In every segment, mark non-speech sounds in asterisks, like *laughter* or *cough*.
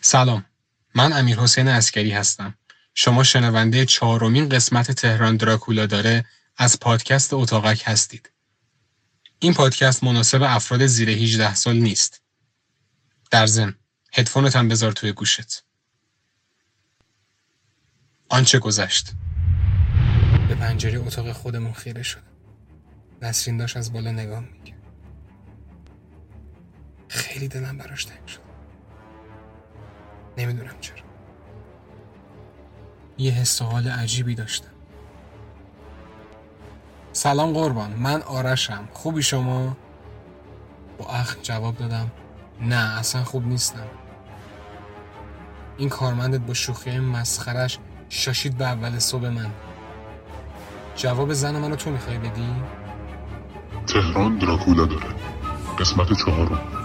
سلام. من امیر حسین اسکری هستم. شما شنونده چهارمین قسمت تهران دراکولا داره از پادکست اتاقک هستید. این پادکست مناسب افراد زیر 18 سال نیست. در ضمن هدفونت هم بذار توی گوشت. آنچه گذشت. به پنجره اتاق خودمون خیره شد. نسرین داشت از بالا نگاه می‌کرد. خیلی دلم براش تنگ شد. نمی‌دونم چرا. یه حس و حال عجیبی داشتم. سلام قربان من آرشم. خوبی شما؟ با اخ جواب دادم نه اصلا خوب نیستم. این کارمندت با شوخی مسخرش شاشید به اول صبح من. جواب زن منو تو می‌خوای بدی؟ تهران دراکولا داره. قسمت چهارم.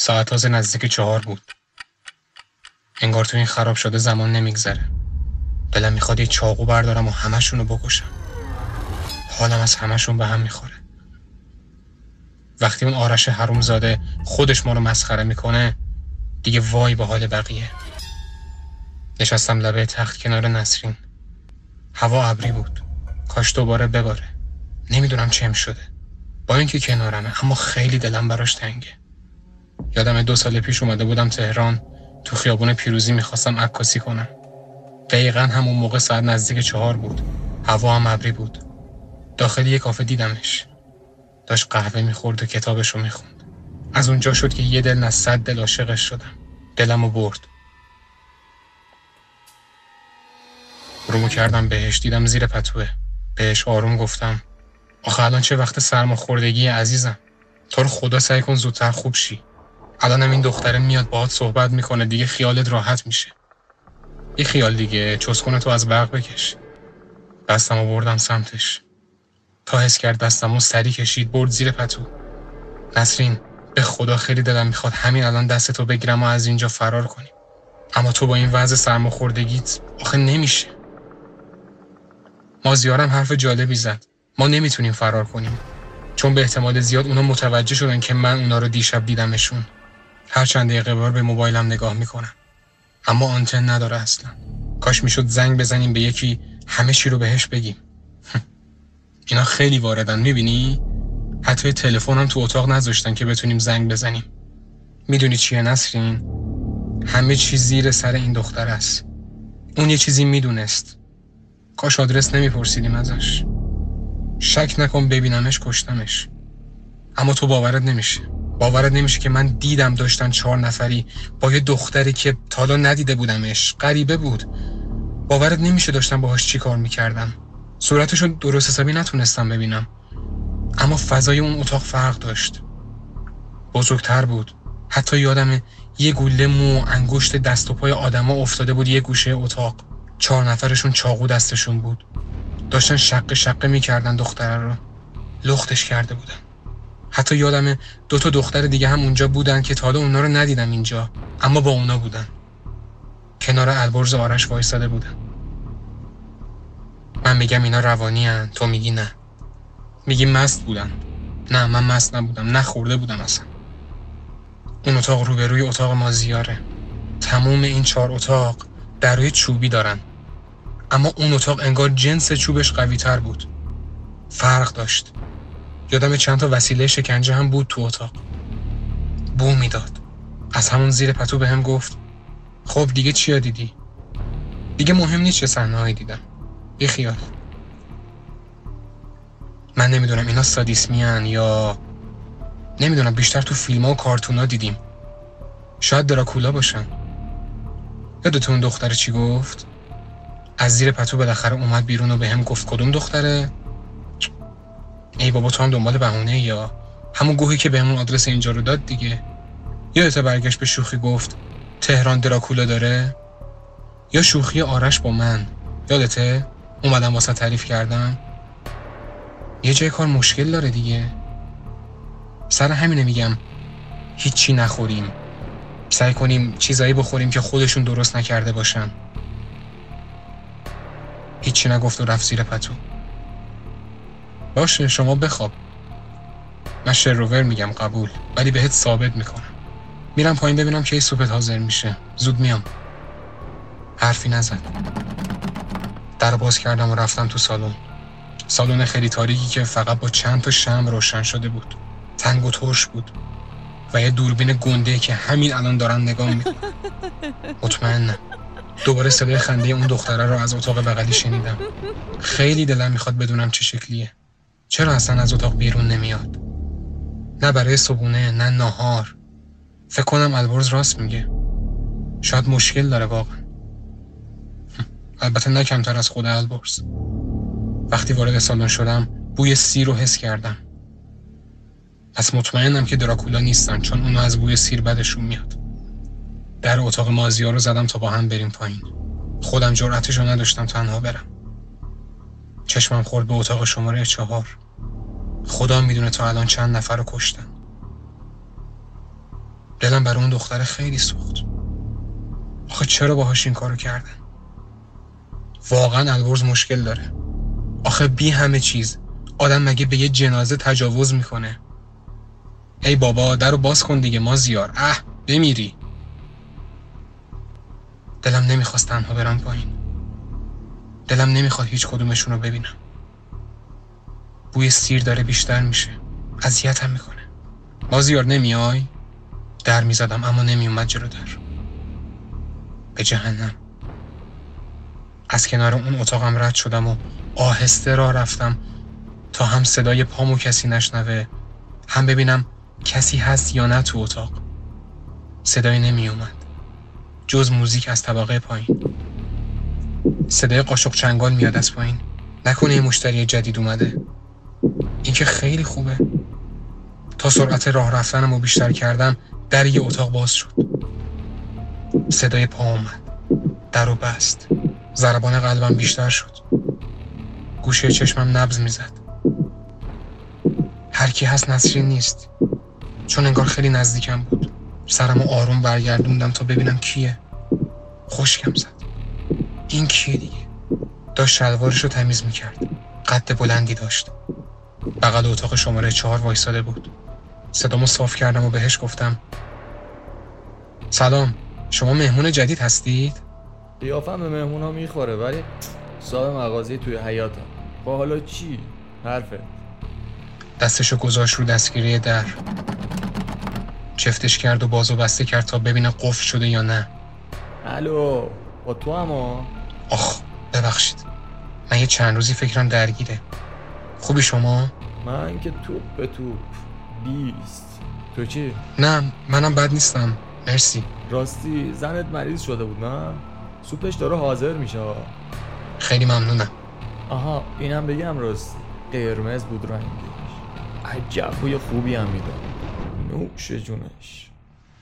ساعت نزدیک چهار بود. انگار تو این خراب شده زمان نمیگذره. دلم می‌خواد یه چاقو بردارم و همشون رو بکشم. حالم از همشون به هم می‌خوره. وقتی اون آرش حروم زاده خودش ما رو مسخره می‌کنه دیگه وای به حال بقیه. نشستم لبه تخت کنار نسرین. هوا ابری بود. کاش دوباره بباره. نمی‌دونم چم شده. با اینکه کنارمه اما خیلی دلم براش تنگه. یادم دو سال پیش اومده بودم تهران. تو خیابون پیروزی می‌خواستم عکاسی کنم. دقیقا همون موقع ساعت نزدیک چهار بود. هوا هم ابری بود. داخل یه کافه دیدمش. داشت قهوه می‌خورد و کتابش رو می‌خوند. از اونجا شد که یه دل از صد دل عاشقش شدم. دلم رو برد. رومو کردم بهش دیدم زیر پتوه. بهش آروم گفتم آخه الان چه وقت سرماخوردگی عزیزم؟ تو رو خدا سعی کن زودتر خوب شی. الانم این دختره میاد باهات صحبت می‌کنه دیگه خیالت راحت میشه. یه خیال دیگه چسکن تو از برق بکش. دستم رو بردم سمتش. تا حس کرد دستم رو سری کشید برد زیر پتو. نسرین به خدا خیلی دلم می‌خواد همین الان دستتو بگیرم و از اینجا فرار کنیم. اما تو با این وضع سرماخوردگیت آخه نمیشه. مازیارم حرف جالبی زد. ما نمی‌تونیم فرار کنیم. چون به احتمال زیاد اونا متوجه شدن که من اونا رو دیشب دیدمشون. هر چند دقیقه بار به موبایلم نگاه می‌کنم. اما آنتن نداره اصلا. کاش می‌شد زنگ بزنیم به یکی همه چی رو بهش بگیم. اینا خیلی واردن می‌بینی؟ حتی تلفن هم تو اتاق نذاشتن که بتونیم زنگ بزنیم. می‌دونی چیه نسرین؟ همه چی زیر سر این دختر است. اون یه چیزی می‌دونست. کاش آدرس نمیپرسیدیم ازش. شک نکن ببینمش کشتمش. اما تو باورت نمیشه. باورت نمیشه که من دیدم داشتن چهار نفری با یه دختری که تالا ندیده بودمش غریبه بود. باورت نمیشه داشتن باهاش چی کار می‌کردم. صورتشون درست حسابی نتونستم ببینم. اما فضای اون اتاق فرق داشت. بزرگتر بود. حتی یادم یه گوله مو انگشت دست و پای آدما افتاده بود یه گوشه اتاق. چهار نفرشون چاقو دستشون بود. داشتن شقه شقه می‌کردن دختره رو. لختش کرده بودن. حتی یادم دو تا دختر دیگه هم اونجا بودن که تا حالا اونا رو ندیدم اینجا. اما با اونا بودن. کنار البرز آرش وایستاده بودن. من میگم اینا روانی هن. تو میگی نه. میگی مست بودن. نه من مست نبودم. نخورده بودم اصلا. اون اتاق روبروی اتاق ما زیاره. تموم این چهار اتاق روی چوبی دارن. اما اون اتاق انگار جنس چوبش قوی تر بود. فرق داشت. یادم چند تا وسیله شکنجه هم بود تو اتاق. بو می‌داد. از همون زیر پتو به هم گفت خب دیگه چیا دیدی؟ دیگه مهم نیست چه صحنه دیدم. بی خیال. من نمی‌دونم اینا سادیسمیان یا نمی‌دونم بیشتر تو فیلم ها و کارتون ها دیدیم. شاید دراکولا باشن. یادتون اون دختره چی گفت؟ از زیر پتو بالاخره اومد بیرون و به هم گفت کدوم دختره؟ ای بابا تو هم دنبال بهونه یا؟ همون گوهی که بهمون آدرس اینجا رو داد دیگه. یادت برگشت به شوخی گفت تهران دراکولا داره؟ یا شوخی آرش با من؟ یادته؟ اومدم واسه تعریف کردم یه جای کار مشکل داره دیگه. سر همینه میگم هیچی نخوریم. سعی کنیم چیزایی بخوریم که خودشون درست نکرده باشن. هیچی نگفت و رفت زیر پتو. باشه شما بخواب. من شروور میگم قبول ولی بهت ثابت می‌کنم. میرم پایین ببینم کی سوپت حاضر میشه. زود میام. حرفی نزد در باز کردم و رفتم تو سالن. سالن خیلی تاریکی که فقط با چند تا شم روشن شده بود. تنگ و ترش بود. و یه دوربین گنده که همین الان دارن نگاه می‌کنن *laughs* مطمئنم دوباره صدای خنده اون دختره رو از اتاق بغلی شنیدم. خیلی دلم می‌خواد بدونم چه شکلیه. چرا اصلا از اتاق بیرون نمیاد؟ نه برای صبونه نه ناهار فکر کنم البرز راست میگه. شاید مشکل داره واقعا. *laughs* البته نه کمتر از خود البرز. وقتی وارد سالن شدم بوی سیر رو حس کردم. پس مطمئنم که دراکولا نیستن چون اونو از بوی سیر بدشون میاد. در اتاق مازیا رو زدم تا با هم بریم پایین. خودم جرأتش رو نداشتم تنها برم. چشمم خورد به اتاق شماره چهار. خدا می‌دونه تا الان چند نفر رو کشتن دلم برای اون دختر خیلی سوخت. آخه چرا باهاش این کارو کردن؟ واقعا البرز مشکل داره. آخه بی همه چیز آدم مگه به یه جنازه تجاوز می‌کنه؟ ای بابا در رو باز کن دیگه ما زیار. اه بمیری. دلم نمی‌خواست تنها برم پایین. دلم نمی‌خواد هیچ کدومشون رو ببینم. بوی سیر داره بیشتر میشه. اذیتم می‌کنه. مازیار نمیای؟ در می‌زدم اما نمیومد جلو در. به جهنم. از کنار اون اتاقم رد شدم و آهسته را رفتم تا هم صدای پامو کسی نشنوه هم ببینم کسی هست یا نه تو اتاق. صدای نمی اومد جز موزیک از طبقه پایین. صدای قاشق چنگال میاد از پایین. نکنه یه مشتری جدید اومده. این که خیلی خوبه. تا سرعت راه رفتنم رو بیشتر کردم در یه اتاق باز شد. صدای پا اومد. در و بست. ضربان قلبم بیشتر شد. گوشه چشمم نبز می‌زد. هر کی هست نسرین نیست. چون انگار خیلی نزدیکم بود. سرم آروم برگردوندم تا ببینم کیه. خوشکم زد. این کیه دیگه؟ داشت شلوارش رو تمیز می‌کرد. قد بلندی داشت. بغل اتاق شماره چهار وایساده بود. صدامو صاف کردم و بهش گفتم سلام شما مهمون جدید هستید؟ قیافم به مهمون ها می‌خوره ولی صاحب مغازه توی حیاتم با حالا چی؟ حرفه. دستشو گذاشت رو دستگیری در. چفتش کرد و بازو بسته کرد تا ببینه قفل شده یا نه. الو با تو اما آخ ببخشید. من یه چند روزی فکرم درگیره. خوبی شما؟ من که توپ به توپ. بیست. تو چی؟ نه منم بد نیستم. مرسی. راستی زنت مریض شده بود نه؟ سوپش داره حاضر میشه. خیلی ممنونم. آها اینم بگم راستی قرمز بود رنگش. عجب بوی خوبی هم میده. نوش جونش.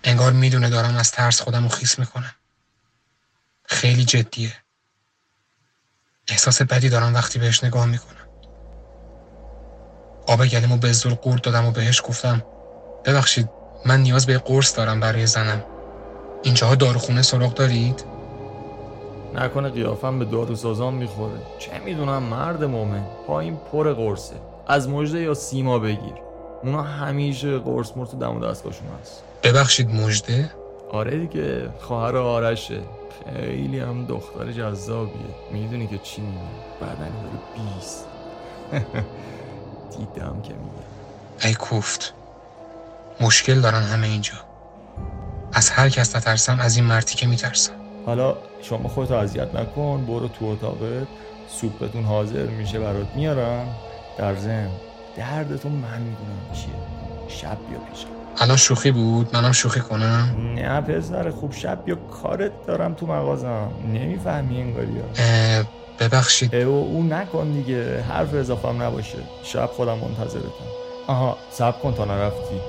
انگار می‌دونه دارم از ترس خودم رو خیس می‌کنم. خیلی جدیه. احساس بدی دارم وقتی بهش نگاه می‌کنم. آب گلیمو به زور قورت دادم و بهش گفتم ببخشید من نیاز به قرص دارم برای زنم. اینجاها داروخونه سراغ دارید؟ نکنه قیافم به دارو سازان می‌خوره. چه می‌دونم مرد مومن پایین پر قرصه. از مجده یا سیما بگیر. اونا همیشه قرص مرد تو دم و دستگاهشون هست. ببخشید مجده؟ آره دیگه خواهر آرشه. خیلی هم دختر جذابیه. می‌دونی که چی میگه؟ بدنی داره بیست. *laughs* دیدم که میگه. ای کوفت مشکل دارن همه اینجا. از هر کس نترسم از این مرتی که میترسم. حالا شما خودتو اذیت نکن برو تو اتاقت. سوپتون حاضر میشه برات میارم. در ضمن دردتون من می‌دونم چیه. شب بیا پیشم الان شوخی بود؟ منم شوخی کنم؟ نه پسر خوب شب بیا کارت دارم تو مغازم. نمی‌فهمی انگاری اه، ببخشید. او او نکن دیگه. حرف اضافه نباشه. شب خودم منتظرتم. آها سب کن تا نرفتی.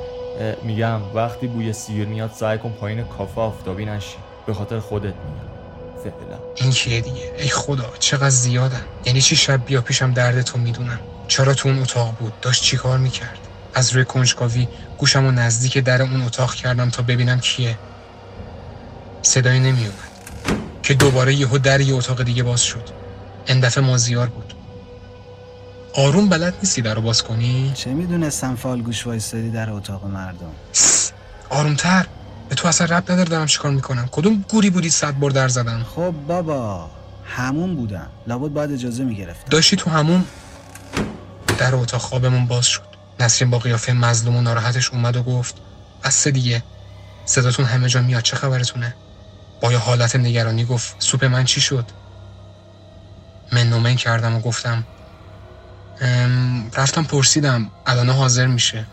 میگم وقتی بوی سیر میاد سعی کن پایین کافه آفتابی نشی. به خاطر خودت میگم. فعلا. این کیه دیگه؟ ای خدا چقدر زیادن. یعنی چی؟ شب بیا پیشم درد تو می‌دونم. چرا تو اون اتاق بود؟ داشت چی کار می‌کرد؟ از روی کنجکاوی گوشم و نزدیک در اون اتاق کردم تا ببینم کیه. صدایی نمیومد که دوباره یهو در یه اتاق دیگه باز شد. این دفعه مازیار بود. آروم بلد نیستی در رو باز کنی؟ چه می‌دونستم فال گوش وایستادی در اتاق مردم؟ آرومتر. به تو اصلا رب نداره دارم چیکار می‌کنم. کدوم گوری بودی صد بار در زدم؟ خب بابا همون بودم. لابد باید اجازه می‌گرفتم. داشتی تو همون در اتاق خوابمون باز شد. نسرین با قیافه مظلوم و ناراحتش اومد و گفت بس دیگه. صداتون همه جا میاد چه خبرتونه؟ با یه حالت نگرانی گفت سوپ من چی شد؟ من نومن کردم و گفتم "ام، رفتم پرسیدم الان حاضر میشه.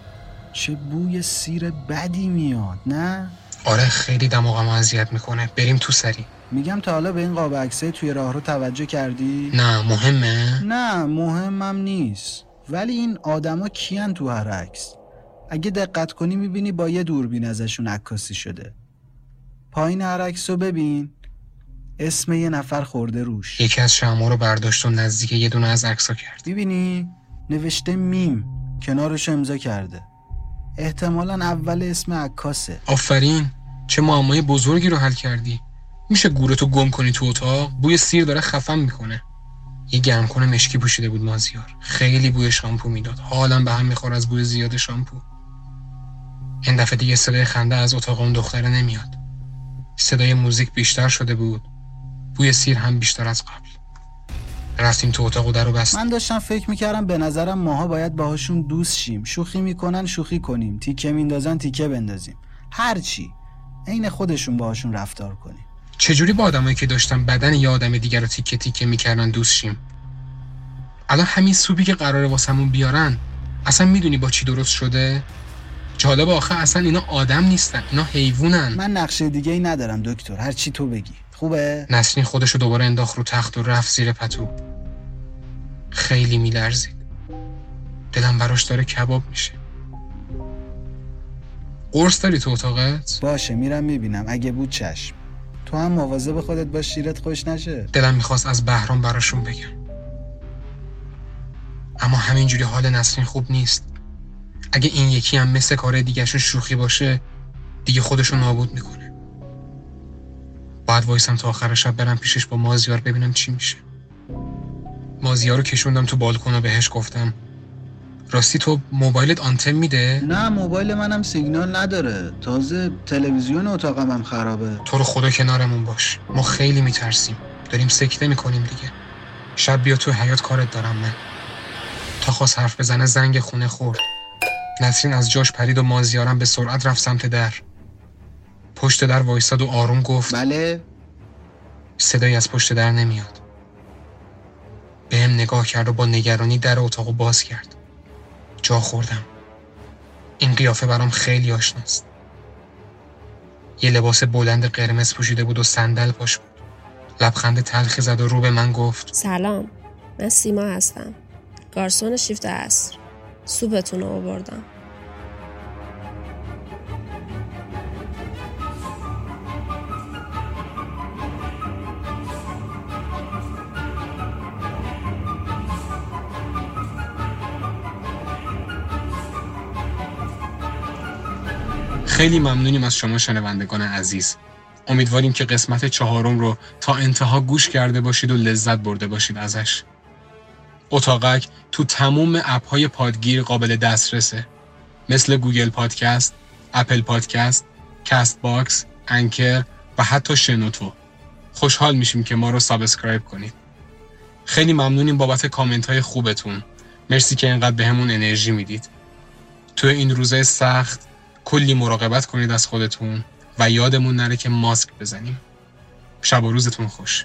چه بوی سیر بدی میاد نه؟ آره خیلی دماغمو اذیت می‌کنه. بریم تو سری. میگم تا حالا به این قاب عکسای توی راهرو توجه کردی؟ نه مهمه؟ نه مهمم نیست. ولی این آدما کیان تو هر عکس؟ اگه دقت کنی می‌بینی با یه دوربین ازشون عکاسی شده. پایین هر عکس رو ببین. اسم یه نفر خورده روش. یکی از شمع رو برداشت و نزدیک یه دونه از عکسا کرد. می‌بینی؟ نوشته میم. کنارش امضا کرده. احتمالا اول اسم عکاسه. آفرین. چه معمای بزرگی رو حل کردی. میشه گورتو گم کنی تو اتاق؟ بوی سیر داره خفم می‌کنه. یه گرمکن مشکی پوشیده بود مازیار. خیلی بوی شامپو می‌داد. حالم به هم میخور از بوی زیاد شامپو. این دفعه دیگه صدای خنده از اتاق اون دختره نمیاد. صدای موزیک بیشتر شده بود. بوی سیر هم بیشتر از قبل. رفتیم تو اتاق و در بستیم. من داشتم فکر می‌کردم به نظرم ماها باید باهاشون دوست شیم. شوخی می‌کنن شوخی کنیم. تیکه میندازن تیکه بندازیم. هرچی عین خودشون باهاشون رفتار کنیم. چجوری با آدمایی که داشتن بدن یه آدم دیگر رو تیکه تیکه می‌کردن دوست شیم؟ الان همین سوپی که قراره واسمون بیارن اصلا می‌دونی با چی درست شده؟ جالب آخه اصلا اینا آدم نیستن اینا حیوانن. من نقشه دیگه ای ندارم دکتر هرچی تو بگی. خوبه؟ نسرین خودش رو دوباره انداخت رو تخت و رفت زیر پتو. خیلی میلرزید. دلم براش داره کباب میشه. قرص داری تو اتاقت؟ باشه میرم می‌بینم. اگه بود چشم. تو هم مواظب خودت باش شیرت خوش نشه. دلم می‌خواست از بهرام براشون بگم. اما همینجوری حال نسرین خوب نیست. اگه این یکی هم مثل کار دیگرشون شوخی باشه دیگه خودشو نابود می‌کنه. باید وایسم تا آخر شب برم پیشش با مازیار ببینم چی میشه. مازیار رو کشوندم تو بالکن و بهش گفتم راستی تو موبایلت آنتن میده؟ نه موبایل منم سیگنال نداره. تازه تلویزیون اتاقم هم خرابه. تو رو خدا کنارمون باش. ما خیلی میترسیم. داریم سکته می‌کنیم دیگه. شب بیا تو حیات کارت دارم من. تا خواست حرف بزنه زنگ خونه خورد. نسرین از جاش پرید و مازیارم به سرعت رفت سمت در. پشت در وایستاد و آروم گفت بله. صدایی از پشت در نمیاد. بهم نگاه کرد و با نگرانی در اتاقو باز کرد. جا خوردم. این قیافه برام خیلی آشناست یه لباس بلند قرمز پوشیده بود و صندل پاش بود. لبخند تلخی زد و رو به من گفت. سلام من سیما هستم. گارسون شیفت عصر. سوپتون رو آوردم. خیلی ممنونیم از شما شنوندگان عزیز. امیدواریم که قسمت چهارم رو تا انتها گوش کرده باشید و لذت برده باشید ازش. اتاقک تو تموم اپ های پادگیر قابل دسترسه. مثل Google Podcast، Apple Podcast، Castbox، Anchor و حتی شنوتو. خوشحال میشیم که ما رو subscribe کنید. خیلی ممنونیم بابت کامنت های خوبتون. مرسی که اینقدر بهمون انرژی می‌دید. تو این روزه سخت کلی مراقبت کنید از خودتون و یادمون نره که ماسک بزنیم. شب و روزتون خوش.